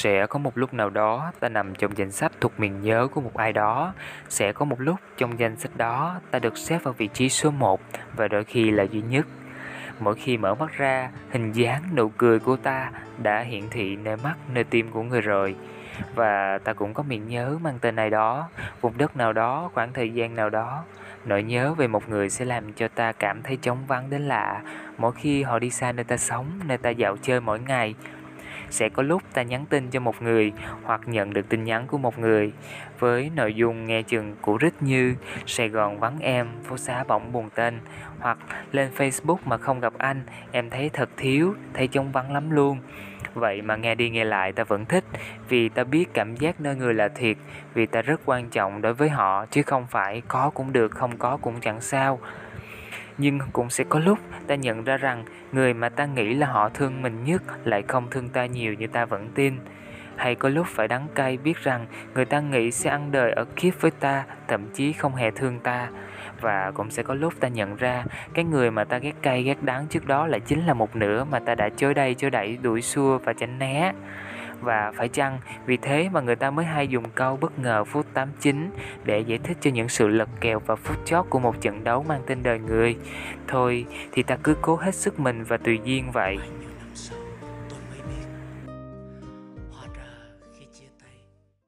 Sẽ có một lúc nào đó ta nằm trong danh sách thuộc miền nhớ của một ai đó. Sẽ có một lúc trong danh sách đó ta được xếp vào vị trí số 1 và đôi khi là duy nhất. Mỗi khi mở mắt ra, hình dáng nụ cười của ta đã hiển thị nơi mắt, nơi tim của người rồi. Và ta cũng có miền nhớ mang tên này đó, vùng đất nào đó, khoảng thời gian nào đó. Nỗi nhớ về một người sẽ làm cho ta cảm thấy trống vắng đến lạ mỗi khi họ đi xa nơi ta sống, nơi ta dạo chơi mỗi ngày. Sẽ có lúc ta nhắn tin cho một người hoặc nhận được tin nhắn của một người với nội dung nghe chừng cũ rích như Sài Gòn vắng em, phố xá bỗng buồn tên hoặc lên Facebook mà không gặp anh, em thấy thật thiếu, thấy trống vắng lắm luôn. Vậy mà nghe đi nghe lại ta vẫn thích vì ta biết cảm giác nơi người là thiệt, vì ta rất quan trọng đối với họ chứ không phải có cũng được, không có cũng chẳng sao. Nhưng cũng sẽ có lúc ta nhận ra rằng người mà ta nghĩ là họ thương mình nhất lại không thương ta nhiều như ta vẫn tin. Hay có lúc phải đắng cay biết rằng người ta nghĩ sẽ ăn đời ở kiếp với ta, thậm chí không hề thương ta. Và cũng sẽ có lúc ta nhận ra cái người mà ta ghét cay ghét đắng trước đó lại chính là một nửa mà ta đã chối đây chối đẩy đuổi xua và tránh né. Và phải chăng vì thế mà người ta mới hay dùng câu bất ngờ phút 89 để giải thích cho những sự lật kèo và phút chót của một trận đấu mang tên đời người. Thôi, thì ta cứ cố hết sức mình và tùy duyên vậy.